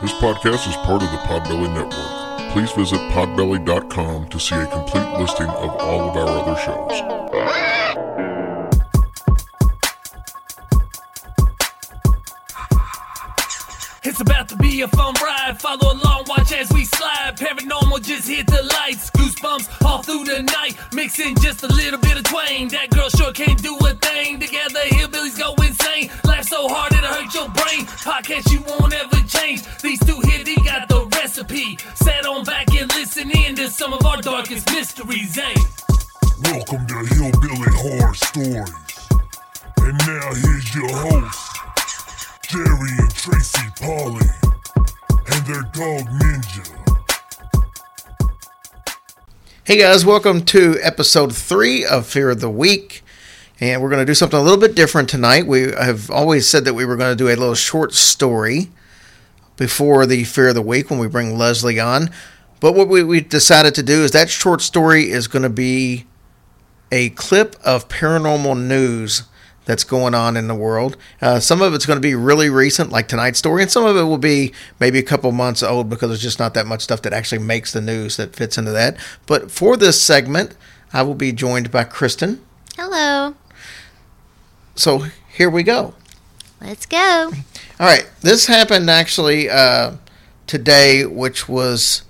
This podcast is part of the Podbelly Network. Please visit podbelly.com to see a complete listing of all of our other shows. It's about to be a fun ride. Follow along, watch as we slide. Paranormal just hit the lights. Goosebumps all through the night. Mixing just a little bit of twain. That girl sure can't do a thing. Together, hillbillies go insane. Laugh so hard it'll hurt your brain. Podcast you won't ever change. These two here, they got the recipe. Sit on back and listen in to some of our darkest mysteries, eh? Welcome to Hillbilly Horror Stories. And now here's your hosts, Jerry and Tracy Polly, and their dog Ninja. Hey guys, welcome to episode three of Fear of the Week. And we're going to do something a little bit different tonight. We have always said that we were going to do a little short story before the Fear of the Week when we bring Leslie on. But what we, we decided to do is that short story is going to be a clip of paranormal news that's going on in the world. Uh, some of it's going to be really recent, like tonight's story, and some of it will be maybe a couple months old because there's just not that much stuff that actually makes the news that fits into that. But for this segment, I will be joined by Kristen. Hello. So here we go. Let's go. All right, this happened actually uh, today, which was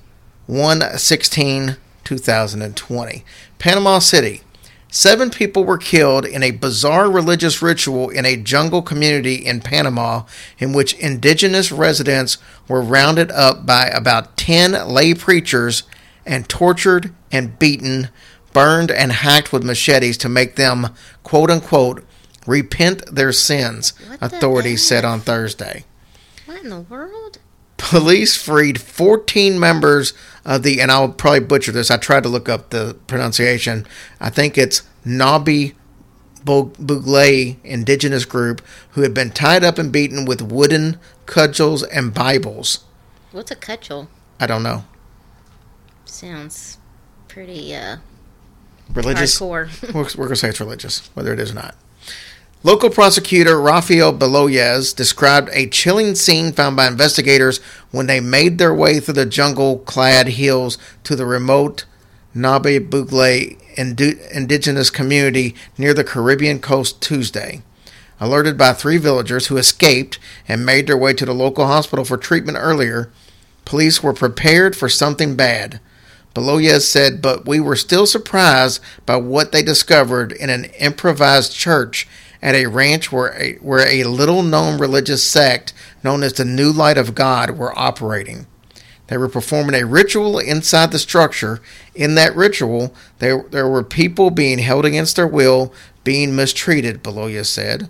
1 16 2020. Panama City. Seven people were killed in a bizarre religious ritual in a jungle community in Panama, in which indigenous residents were rounded up by about 10 lay preachers and tortured and beaten, burned and hacked with machetes to make them, quote unquote, repent their sins, What authorities said on Thursday. What in the world? Police freed 14 members of the, and I'll probably butcher this. I tried to look up the pronunciation. I think it's Nabi Buglé indigenous group who had been tied up and beaten with wooden cudgels and Bibles. What's a cudgel? I don't know. Sounds pretty uh Religious. hardcore. We're, we're going to say it's religious, whether it is or not. Local prosecutor Rafael Baloyes described a chilling scene found by investigators when they made their way through the jungle clad hills to the remote Nabe Bugle indi- indigenous community near the Caribbean coast Tuesday. Alerted by three villagers who escaped and made their way to the local hospital for treatment earlier, police were prepared for something bad. Baloyes said, but we were still surprised by what they discovered in an improvised church at a ranch where a, where a little known religious sect known as the New Light of God were operating. They were performing a ritual inside the structure. In that ritual, there, there were people being held against their will, being mistreated, Baloyes said.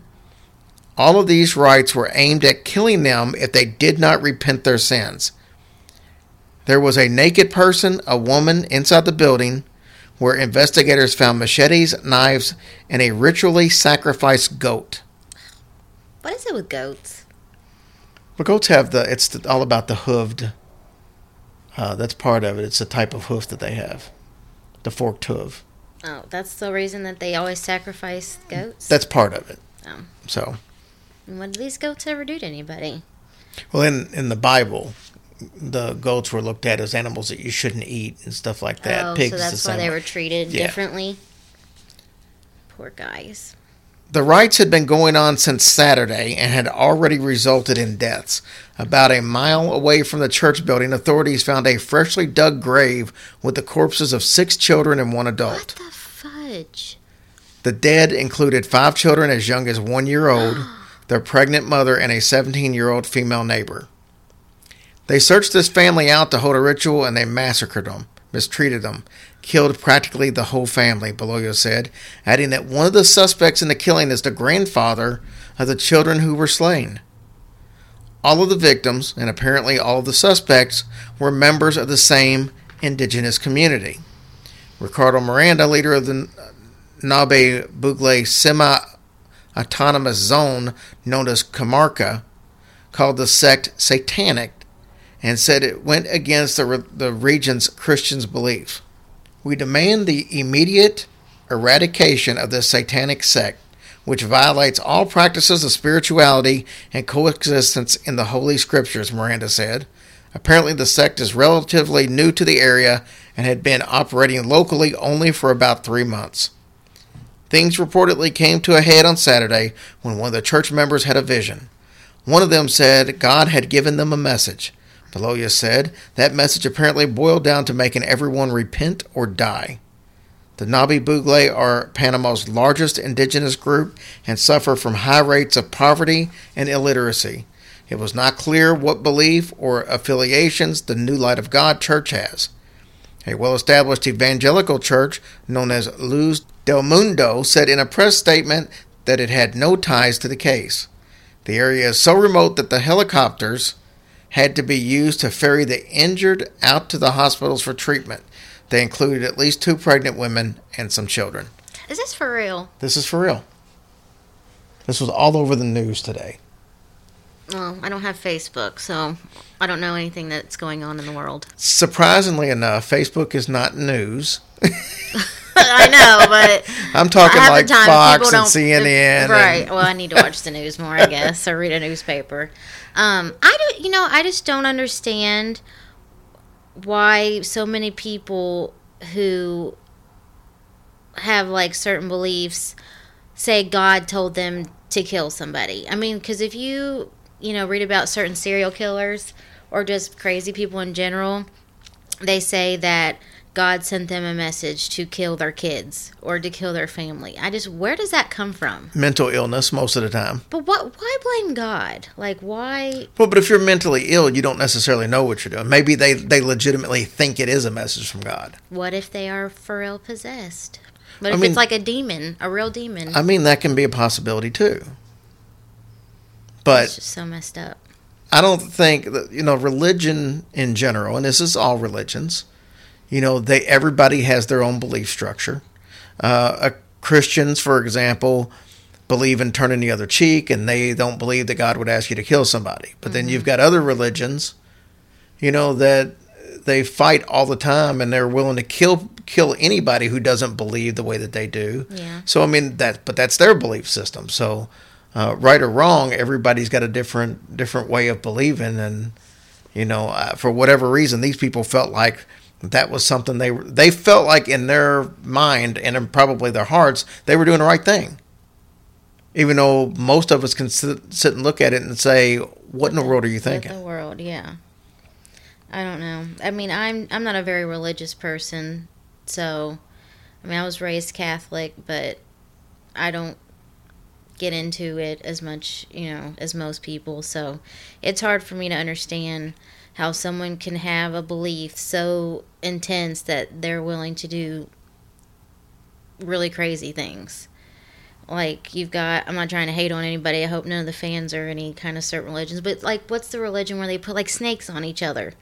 All of these rites were aimed at killing them if they did not repent their sins. There was a naked person, a woman, inside the building where investigators found machetes, knives, and a ritually sacrificed goat. what is it with goats? Well, goats have the, it's the, all about the hooved. Uh, that's part of it. It's the type of hoof that they have, the forked hoof. Oh, that's the reason that they always sacrifice goats? That's part of it. Oh. So, And what do these goats ever do to anybody? well, in in the Bible, the goats were looked at as animals that you shouldn't eat and stuff like that. oh, Pigs so the that's why they way. were treated Yeah. differently. Poor guys. The rites had been going on since Saturday and had already resulted in deaths. About a mile away from the church building, authorities found a freshly dug grave with the corpses of six children and one adult. What the fudge? The dead included five children as young as one year old, their pregnant mother, and a 17 year old female neighbor. They searched this family out to hold a ritual and they massacred them, mistreated them, killed practically the whole family, Beloyo said, adding that one of the suspects in the killing is the grandfather of the children who were slain. All of the victims, and apparently all of the suspects, were members of the same indigenous community. Ricardo Miranda, leader of the Nabe Bugle semi autonomous zone known as Comarca, called the sect satanic and said it went against the, the region's Christians' belief. We demand the immediate eradication of this satanic sect. which violates all practices of spirituality and coexistence in the Holy Scriptures, Miranda said. Apparently, the sect is relatively new to the area and had been operating locally only for about three months. Things reportedly came to a head on Saturday when one of the church members had a vision. One of them said God had given them a message. Beloya said that message apparently boiled down to making everyone repent or die. The Nabi Bugle are Panama's largest indigenous group and suffer from high rates of poverty and illiteracy. It was not clear what belief or affiliations the New Light of God Church has. A well established evangelical church known as Luz Del Mundo said in a press statement that it had no ties to the case. The area is so remote that the helicopters had to be used to ferry the injured out to the hospitals for treatment. They included at least two pregnant women and some children. Is this for real? This is for real. This was all over the news today. Well, I don't have Facebook, so I don't know anything that's going on in the world. Surprisingly enough, Facebook is not news. I know, but I'm talking like Fox and CNN. and- Right. Well, I need to watch the news more, I guess, or read a newspaper. Um, I don't. You know, I just don't understand why so many people who have like certain beliefs say God told them to kill somebody. I mean, because if you you know read about certain serial killers or just crazy people in general, they say that God sent them a message to kill their kids or to kill their family. I just where does that come from? mental illness most of the time. But what why blame God? Like why Well, but if you're mentally ill, you don't necessarily know what you're doing. Maybe they, they legitimately think it is a message from God. what if they are for real possessed? But I if mean- it's like a demon, a real demon, I mean, that can be a possibility too. But it's just so messed up. I don't think that, you know, religion in general, and this is all religions, you know, they everybody has their own belief structure. Uh, uh, Christians, for example, believe in turning the other cheek, and they don't believe that God would ask you to kill somebody. But then you've got other religions, you know, that they fight all the time, and they're willing to kill kill anybody who doesn't believe the way that they do. Yeah. So I mean that, but that's their belief system. So, uh, right or wrong, everybody's got a different different way of believing, and you know, uh, for whatever reason, these people felt like that was something they they felt like in their mind and in probably their hearts they were doing the right thing. Even though most of us can sit, sit and look at it and say, "What in the world are you What thinking?" the world, yeah. I don't know. I mean, I'm I'm not a very religious person, so I mean, I was raised Catholic, but I don't get into it as much, you know, as most people. So it's hard for me to understand how someone can have a belief so intense that they're willing to do really crazy things. Like you've got, I'm not trying to hate on anybody. I hope none of the fans are any kind of certain religions. But like, what's the religion where they put like snakes on each other?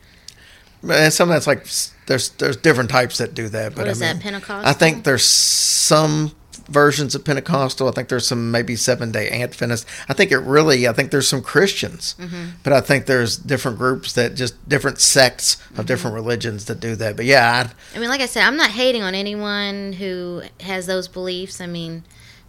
And some of that's like there's there's different types that do that. But What is I that, mean, Pentecostal? I think there's some versions of Pentecostal. I think there's some maybe seven day Adventist. I think it really. I think there's some Christians, Mm-hmm. but I think there's different groups that just different sects Mm-hmm. of different religions that do that. But yeah, I mean, like I said, I'm not hating on anyone who has those beliefs. I mean,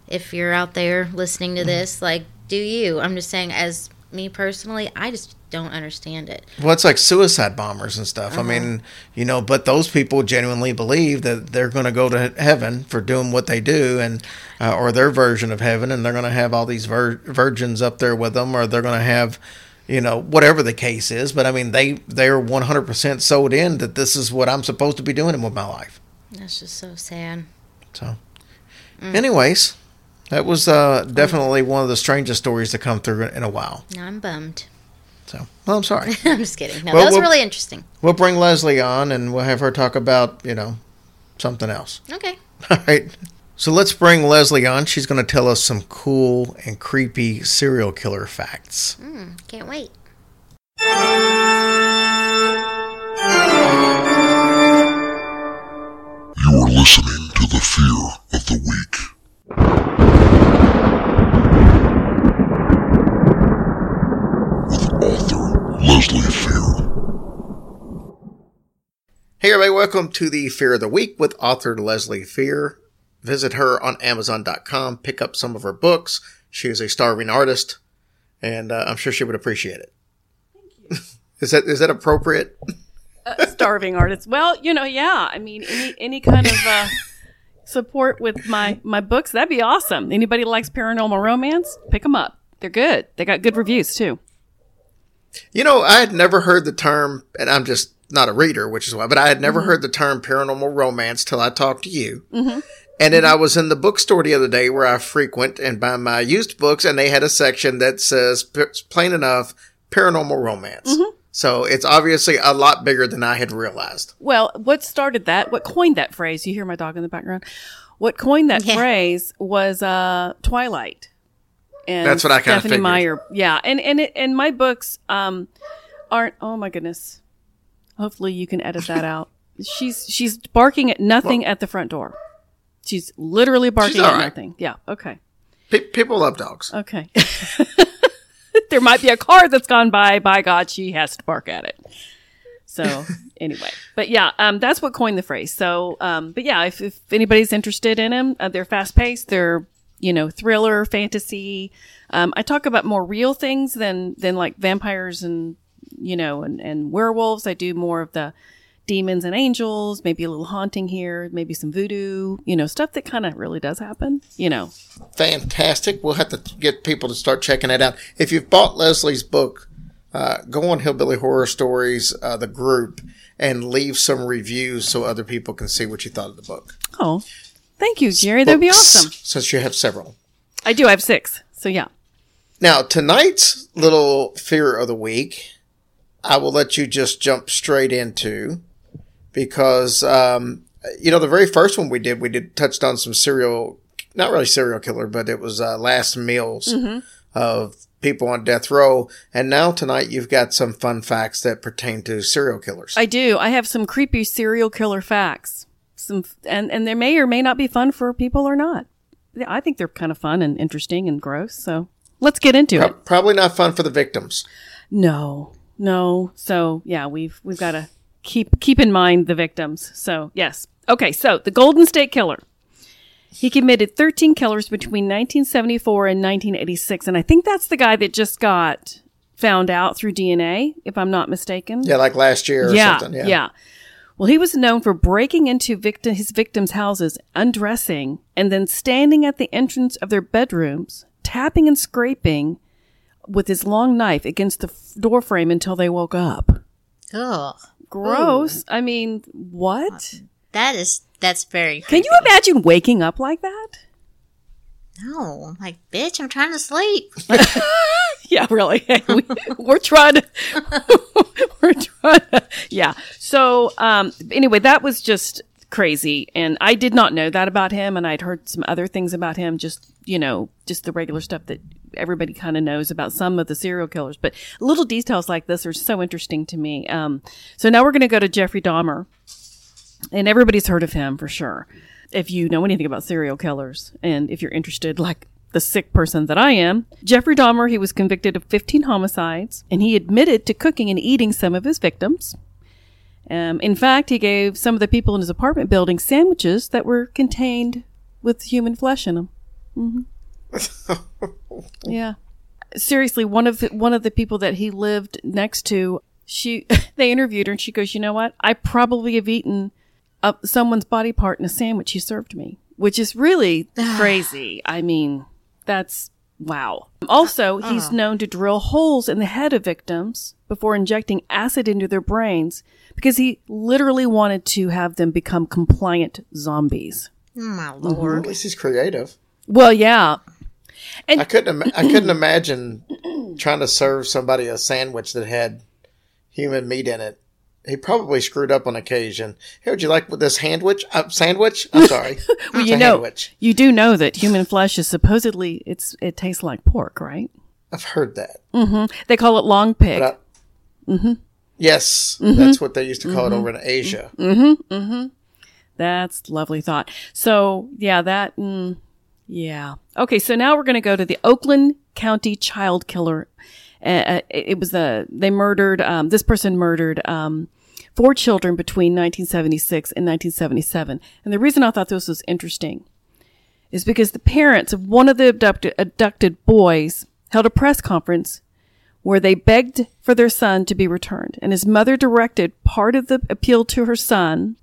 if you're out there listening Mm-hmm. to this, like, do you? I'm just saying, as me personally, I just don't understand it. Well, it's like suicide bombers and stuff. Uh-huh. I mean, you know, but those people genuinely believe that they're going to go to heaven for doing what they do, and uh, or their version of heaven, and they're going to have all these vir- virgins up there with them, or they're going to have you know whatever the case is but i mean they they're 100% sold in that this is what i'm supposed to be doing with my life That's just so sad. so Mm. anyways that was uh, definitely one of the strangest stories to come through in a while Now I'm bummed. so well i'm sorry I'm just kidding. No, Well, that was well- really interesting. we'll bring leslie on and we'll have her talk about you know something else Okay. all right so let's bring leslie on she's going to tell us some cool and creepy serial killer facts Mm, can't wait. You are listening to the Fear of the Week. With author Leslie Fear. Hey everybody, welcome to the Fear of the Week with author Leslie Fear. visit her on Amazon.com, pick up some of her books. She is a starving artist, and uh, I'm sure she would appreciate it. Thank you. is that is that appropriate? starving artists. Well, you know, yeah. I mean, any any kind of uh, support with my my books that'd be awesome. Anybody likes paranormal romance, pick them up. They're good. They got good reviews too. You know, I had never heard the term, and I'm just not a reader, which is why, but I had never mm-hmm. heard the term paranormal romance till I talked to you. Mm-hmm. And then I was in the bookstore the other day where I frequent and buy my used books, and they had a section that says, plain enough, paranormal romance. Mm-hmm. So it's obviously a lot bigger than I had realized. Well, what started that? What coined that phrase? You hear my dog in the background. What coined that Yeah. phrase was uh, Twilight. And That's what I kinda Stephenie figured. Meyer. Yeah, and and it, and my books um aren't. Oh my goodness. Hopefully you can edit that out. She's she's barking at nothing at the front door. She's literally barking all at right. nothing. Yeah. Okay. Pe- people love dogs. Okay. there might be a car that's gone by. By God, she has to bark at it. So anyway, but yeah, um, that's what coined the phrase. So, um, but yeah, if, if anybody's interested in them, uh, they're fast paced. They're you know thriller, fantasy. Um, I talk about more real things than than like vampires and you know and and werewolves. I do more of the demons and angels, maybe a little haunting here, maybe some voodoo, you know, stuff that kind of really does happen, you know. Fantastic. We'll have to get people to start checking it out. If you've bought Leslie's book, uh, go on Hillbilly Horror Stories, uh, the group, and leave some reviews so other people can see what you thought of the book. Oh, thank you, Jerry. That'd be awesome. Since you have several. I do. I have six. So yeah. Now, tonight's little fear of the week, I will let you just jump straight into because, um, you know, the very first one we did, we did touched on some serial, not really serial killer, but it was uh, last meals of people on death row. And now tonight you've got some fun facts that pertain to serial killers. I do. I have some creepy serial killer facts. Some and and they may or may not be fun for people or not. I think they're kind of fun and interesting and gross. So let's get into Pro- it. Probably not fun for the victims. No, no. So yeah, we've we've got to keep keep in mind the victims. So yes. Okay. So the Golden State Killer. He committed 13 killers between 1974 and 1986, and I think that's the guy that just got found out through DNA, if I'm not mistaken. Yeah, like last year or yeah, something. yeah. Well, he was known for breaking into victim, his victims' houses, undressing, and then standing at the entrance of their bedrooms, tapping and scraping with his long knife against the f- door frame until they woke up. Ugh. Gross. I mean, what? That is that's very Can you imagine waking up like that? No. I'm like, bitch, I'm trying to sleep. Yeah, really. we, we're trying to, we're trying to, yeah. So, um, anyway, that was just crazy. And I did not know that about him. And I'd heard some other things about him, just, you know, just the regular stuff that everybody kind of knows about some of the serial killers. But little details like this are so interesting to me. Um, so now we're going to go to Jeffrey Dahmer. And everybody's heard of him for sure. If you know anything about serial killers and if you're interested, like the sick person that I am, Jeffrey Dahmer, he was convicted of 15 homicides and he admitted to cooking and eating some of his victims. Um, in fact, he gave some of the people in his apartment building sandwiches that were contained with human flesh in them. hmm yeah. Seriously, one of the, one of the people that he lived next to, she they interviewed her and she goes, "You know what? I probably have eaten uh, someone's body part in a sandwich he served me," which is really crazy. I mean, that's wow. Also, he's known to drill holes in the head of victims before injecting acid into their brains because he literally wanted to have them become compliant zombies. Oh, my Lord. At lord. least he's creative. Well, yeah. I couldn't. Im- I couldn't imagine trying to serve somebody a sandwich that had human meat in it. He probably screwed up on occasion. Hey, would you like this sandwich? Uh, sandwich? I'm sorry. Well, It's you know, you do know that human flesh is supposedly it's it tastes like pork, right? I've heard that. They call it long pig. I- Yes, Mm-hmm. that's what they used to call it over in Asia. That's lovely thought. So yeah, that mm, yeah. Okay, so now we're going to go to the Oakland County child killer. Uh, uh, it was the they murdered um, this person murdered um, four children between 1976 and 1977. And the reason I thought this was interesting is because the parents of one of the abducted, abducted boys held a press conference where they begged for their son to be returned. And his mother directed part of the appeal to her son,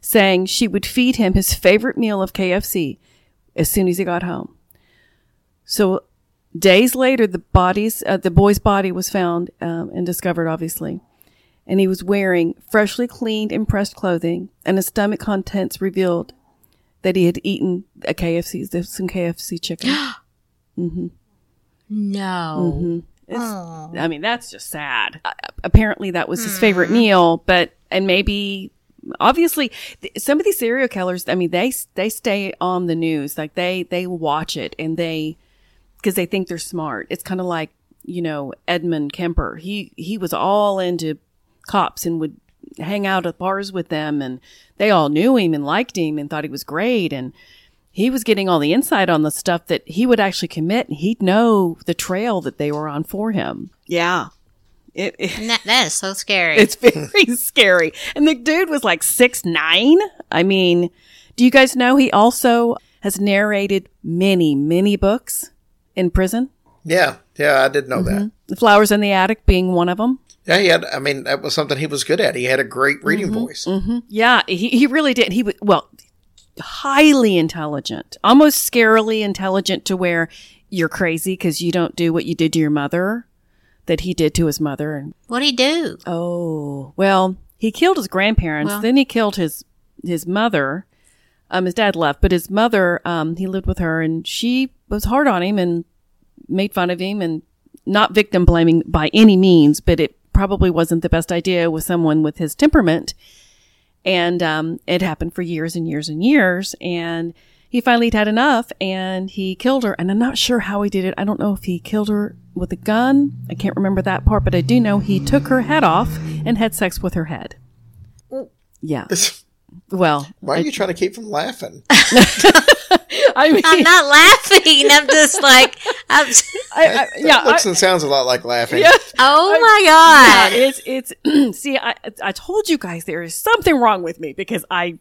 saying she would feed him his favorite meal of KFC as soon as he got home. So days later, the bodies, uh, the boy's body was found um, and discovered, obviously. And he was wearing freshly cleaned and pressed clothing, and his stomach contents revealed that he had eaten a KFC, some KFC chicken. No. It's, I mean, that's just sad. Uh, apparently, that was his favorite meal, but and maybe, obviously, some of these serial killers. I mean, they they stay on the news, like they they watch it and they because they think they're smart. It's kind of like you know Edmund Kemper. He he was all into cops and would hang out at bars with them, and they all knew him and liked him and thought he was great and he was getting all the insight on the stuff that he would actually commit and he'd know the trail that they were on for him. Yeah. It, it- that, that is so scary. it's very scary. And the dude was like six nine. I mean, do you guys know he also has narrated many, many books in prison? Yeah, yeah, I did know that. Mm-hmm. The Flowers in the Attic being one of them. Yeah, he had. I mean, that was something he was good at. He had a great reading mm-hmm. voice. Mm-hmm. Yeah, he, he really did. He was, well, highly intelligent, almost scarily intelligent to where you're crazy because you don't do what you did to your mother that he did to his mother. And What'd he do? oh, well, he killed his grandparents. Well- then he killed his his mother. Um, his dad left, but his mother, um, he lived with her, and she was hard on him and made fun of him, and not victim blaming by any means, but it probably wasn't the best idea with someone with his temperament. And um, it happened for years and years and years. And he finally had enough and he killed her. And I'm not sure how he did it. I don't know if he killed her with a gun. I can't remember that part, but I do know he took her head off and had sex with her head. Yeah. Well, Why are you trying to keep from laughing? I mean, I'm not laughing. I'm just like, I'm, I, I, yeah, That looks I- and sounds a lot like laughing. yeah. oh my Yeah, god. it's it's see I I told you guys there is something wrong with me because I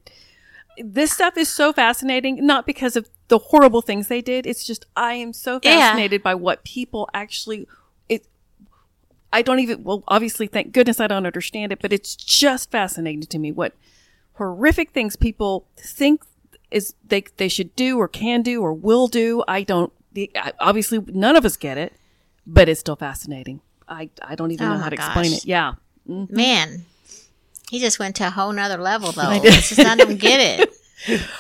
this stuff is so fascinating not because of the horrible things they did it's just I am so Yeah. fascinated by what people actually it I don't even well obviously thank goodness I don't understand it but it's just fascinating to me what horrific things people think is they they should do or can do or will do. I don't I- obviously none of us get it but it's still fascinating. I I don't even Oh know how to explain it. yeah. Mm-hmm. Man, he just went to a whole nother level though. It's just, I don't get it.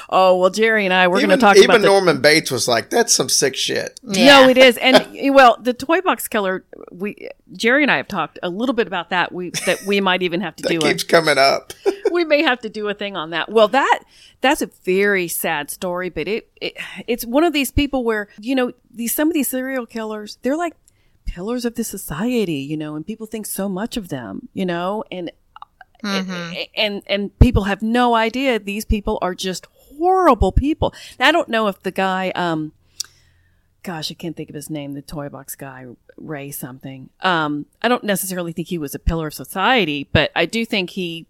Oh well, Jerry and I we're going to talk even about the, Norman Bates was like, "That's some sick shit." Yeah. No, it is, and well, the toy box killer. We Jerry and I have talked a little bit about that. We that we might even have to That do keeps a coming up. we may have to do a thing on that. Well, that that's a very sad story, but it, it it's one of these people where you know these some of these serial killers they're like pillars of the society, you know, and people think so much of them, you know, and and and people have no idea these people are just horrible people. Now, I don't know if the guy, um, gosh, I can't think of his name, the toy box guy, Ray something. Um, I don't necessarily think he was a pillar of society, but I do think he.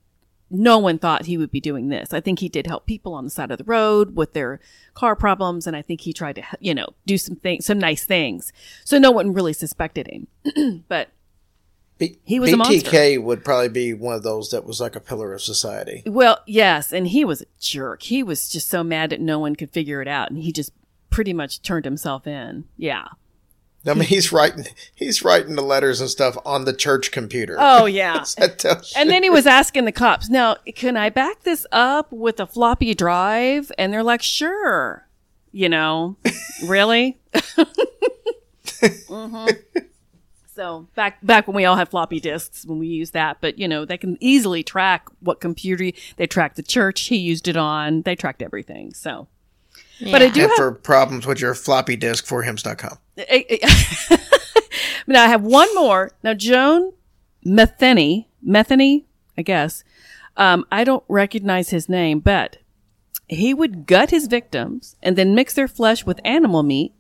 No one thought he would be doing this. I think he did help people on the side of the road with their car problems, and I think he tried to, you know, do some things, some nice things. So no one really suspected him. but B- He was. BTK would probably be one of those that was like a pillar of society. Well, yes, and he was a jerk. He was just so mad that no one could figure it out, and he just pretty much turned himself in. Yeah. I mean, he's writing, he's writing the letters and stuff on the church computer. Oh yeah. That tells you. and then he was asking the cops, "Now, can I back this up with a floppy drive?" And they're like, "Sure." You know, really? hmm So back back when we all had floppy disks when we used that, but you know they can easily track what computer they tracked the church he used it on. They tracked everything. So, but I do And have for problems with your floppy disk for hims.com. now I have one more. Now Joan Metheny, Metheny, I guess. Um, I don't recognize his name, but he would gut his victims and then mix their flesh with animal meat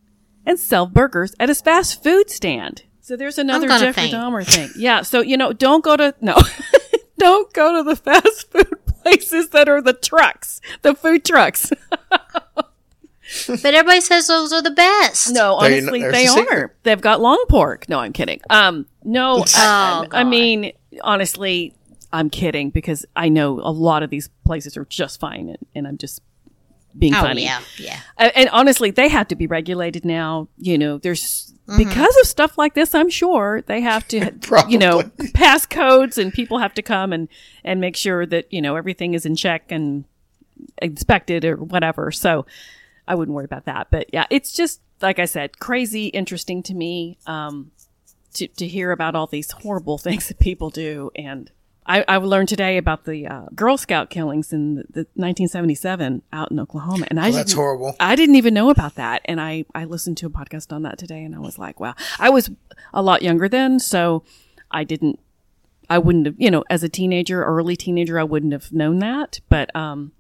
and sell burgers at his fast food stand. So there's another Jeffrey faint. Dahmer thing. Yeah. So you know, don't go to no, don't go to the fast food places that are the trucks, the food trucks. But everybody says those are the best. No, honestly, there's they are. secret. They've got long pork. No, I'm kidding. Um, no, I, Oh, I God. mean, honestly, I'm kidding because I know a lot of these places are just fine, and, and I'm just being Oh funny. yeah, yeah. Uh, and honestly, they have to be regulated now. You know, there's Mm-hmm. because of stuff like this. I'm sure they have to, you know, pass codes, and people have to come and and make sure that you know everything is in check and inspected or whatever. So I wouldn't worry about that. But yeah, it's just like I said, crazy interesting to me um, to to hear about all these horrible things that people do and. I, I learned today about the uh, Girl Scout killings in the, the 1977 out in Oklahoma, and I Oh, that's horrible. I didn't even know about that. And I, I listened to a podcast on that today and I was like, wow. I was a lot younger then, so I didn't, I wouldn't have, you know, as a teenager, early teenager, I wouldn't have known that. But, um,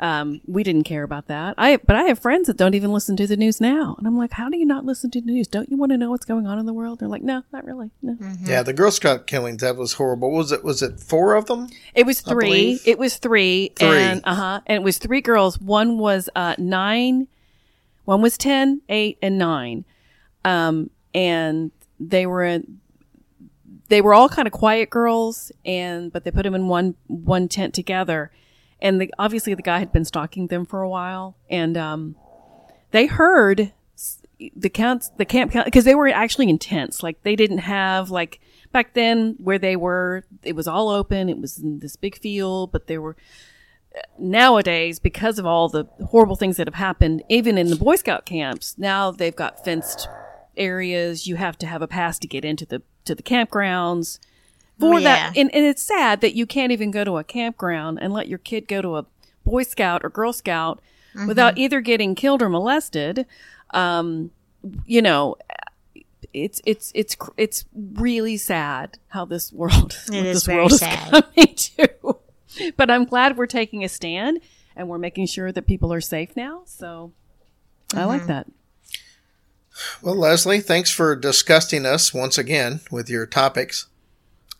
um, we didn't care about that. I, but I have friends that don't even listen to the news now. And I'm like, how do you not listen to the news? Don't you want to know what's going on in the world? They're like, no, not really. No. Yeah, the Girl Scout killings that was horrible. Was it? Was it four of them? It was three. It was three, Three. and uh huh, and it was three girls. One was uh nine, one was ten, eight, and nine, um, and they were in, they were all kind of quiet girls, and but they put them in one one tent together, and the, obviously the guy had been stalking them for a while, and um, they heard the counts the camp because they were actually in tents. Like they didn't have like back then where they were it was all open it was in this big field but there were nowadays because of all the horrible things that have happened even in the boy scout camps now they've got fenced areas you have to have a pass to get into the to the campgrounds. For that and, and it's sad that you can't even go to a campground and let your kid go to a boy scout or girl scout without either getting killed or molested. Um you know it's it's it's it's really sad how this world is this world is sad. coming to. But i'm glad we're taking a stand and we're making sure that people are safe now. So i like Mm-hmm. that Well, Leslie, thanks for disgusting us once again with your topics.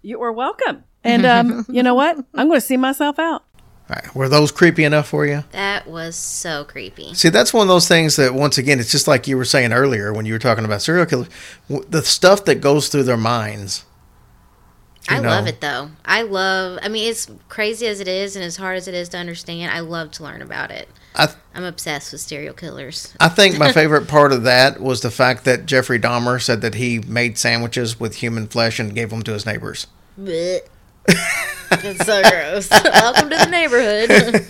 you are welcome and um you know what i'm going to see myself out All right, were those creepy enough for you? That was so creepy. See, that's one of those things that, once again, it's just like you were saying earlier when you were talking about serial killers, the stuff that goes through their minds. I know. love it though. I love. I mean, it's crazy as it is, and as hard as it is to understand. I love to learn about it. I, I'm obsessed with serial killers. I think my favorite part of that was the fact that Jeffrey Dahmer said that he made sandwiches with human flesh and gave them to his neighbors. That's so gross. Welcome to the neighborhood.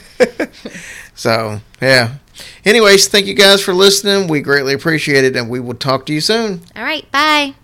So, yeah. Anyways, thank you guys for listening. We greatly appreciate it, and we will talk to you soon. All right, bye.